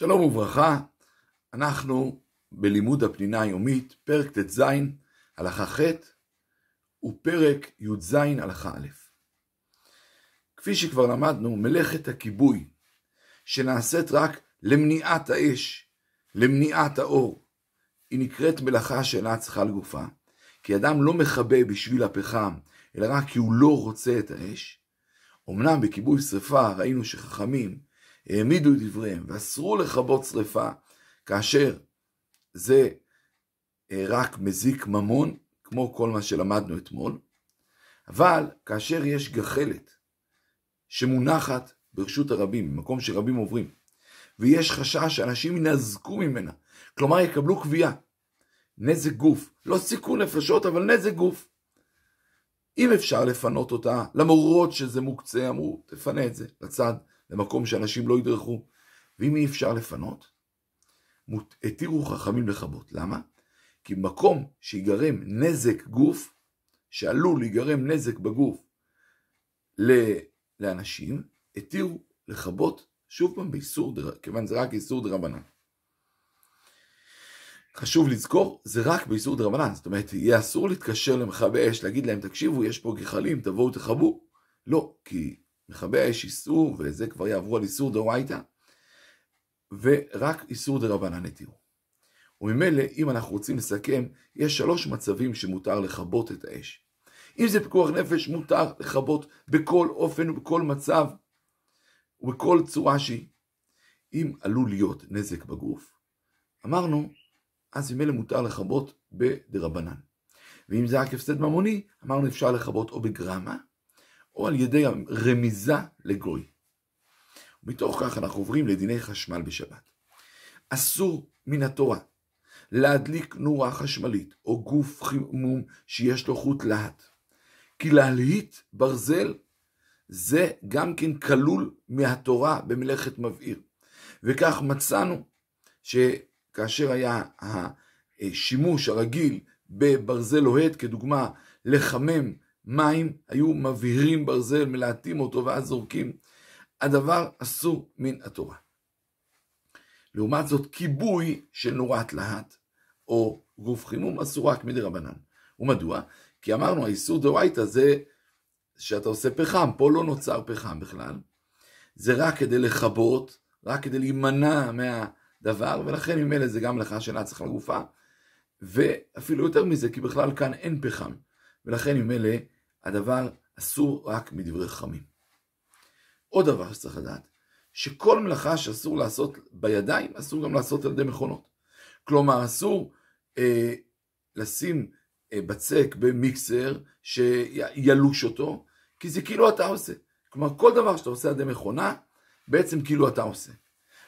שלום וברכה, אנחנו בלימוד הפנינה היומית, פרק ט"ז, הלכה ח' ופרק י"ז, הלכה א'. כפי שכבר למדנו, מלאכת הכיבוי, שנעשית רק למניעת האש, למניעת האור, היא נקראת מלאכה שאינה צריכה לגופה, כי אדם לא מכבה בשביל הפחם, אלא רק כי הוא לא רוצה את האש. אמנם בכיבוי שרפה ראינו שחכמים העמידו את דבריהם ואסרו לכבות שרפה, כאשר זה אה, רק מזיק ממון, כמו כל מה שלמדנו אתמול, אבל כאשר יש גחלת שמונחת ברשות הרבים, במקום שרבים עוברים, ויש חשש שאנשים ינזקו ממנה, כלומר יקבלו קביעה, נזק גוף, לא סיכון נפשות, אבל נזק גוף. אם אפשר לפנות אותה, למרות שזה מוקצה, אמרו, תפנה את זה לצד, למקום שאנשים לא ידרכו. ואם אי אפשר לפנות, התירו חכמים לכבות. למה? כי במקום שיגרם נזק גוף, שעלול להיגרם נזק בגוף לאנשים, התירו לכבות שוב פעם באיסור, כיוון זה רק איסור דרבנן. חשוב לזכור, זה רק באיסור דרבנן, זאת אומרת, יהיה אסור להתקשר למכבי אש, להגיד להם, תקשיבו, יש פה גחלים, תבואו תכבו. לא, כי מכבי האש איסור, וזה כבר יעברו על איסור דאורייתא, ורק איסור דרבנן התירו. וממילא, אם אנחנו רוצים לסכם, יש שלוש מצבים שמותר לכבות את האש. אם זה פיקוח נפש, מותר לכבות בכל אופן ובכל מצב ובכל צורה שהיא. אם עלול להיות נזק בגוף, אמרנו, אז ממילא מותר לכבות בדרבנן. ואם זה רק הפסד ממוני, אמרנו אפשר לכבות או בגרמה, או על ידי רמיזה לגוי. מתוך כך אנחנו עוברים לדיני חשמל בשבת. אסור מן התורה להדליק נורה חשמלית או גוף חימום שיש לו חוט להט. כי להלהיט ברזל זה גם כן כלול מהתורה במלאכת מבעיר. וכך מצאנו שכאשר היה השימוש הרגיל בברזל לוהט, כדוגמה לחמם מים, היו מבהירים ברזל, מלהטים אותו ואז זורקים. הדבר אסור מן התורה. לעומת זאת, כיבוי של נורת להט, או גוף חימום, אסור רק מדי רבנן. ומדוע? כי אמרנו, האיסור דאורייתא זה שאתה עושה פחם, פה לא נוצר פחם בכלל. זה רק כדי לכבות, רק כדי להימנע מהדבר, ולכן ממילא זה גם לך שאינה צריכה לגופה. ואפילו יותר מזה, כי בכלל כאן אין פחם. ולכן ממילא הדבר אסור רק מדברי חכמים. עוד דבר שצריך לדעת, שכל מלאכה שאסור לעשות בידיים, אסור גם לעשות על ידי מכונות. כלומר, אסור אה, לשים אה, בצק במיקסר שילוש אותו, כי זה כאילו אתה עושה. כלומר, כל דבר שאתה עושה על ידי מכונה, בעצם כאילו אתה עושה.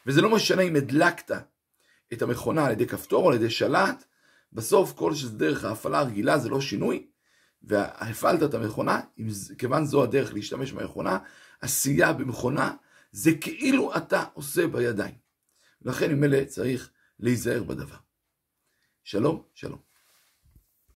וזה לא משנה אם הדלקת את המכונה על ידי כפתור או על ידי שלט, בסוף כל שזה דרך ההפעלה הרגילה זה לא שינוי, והפעלת את המכונה, כיוון זו הדרך להשתמש במכונה, עשייה במכונה זה כאילו אתה עושה בידיים. לכן ממילא צריך להיזהר בדבר. שלום, שלום.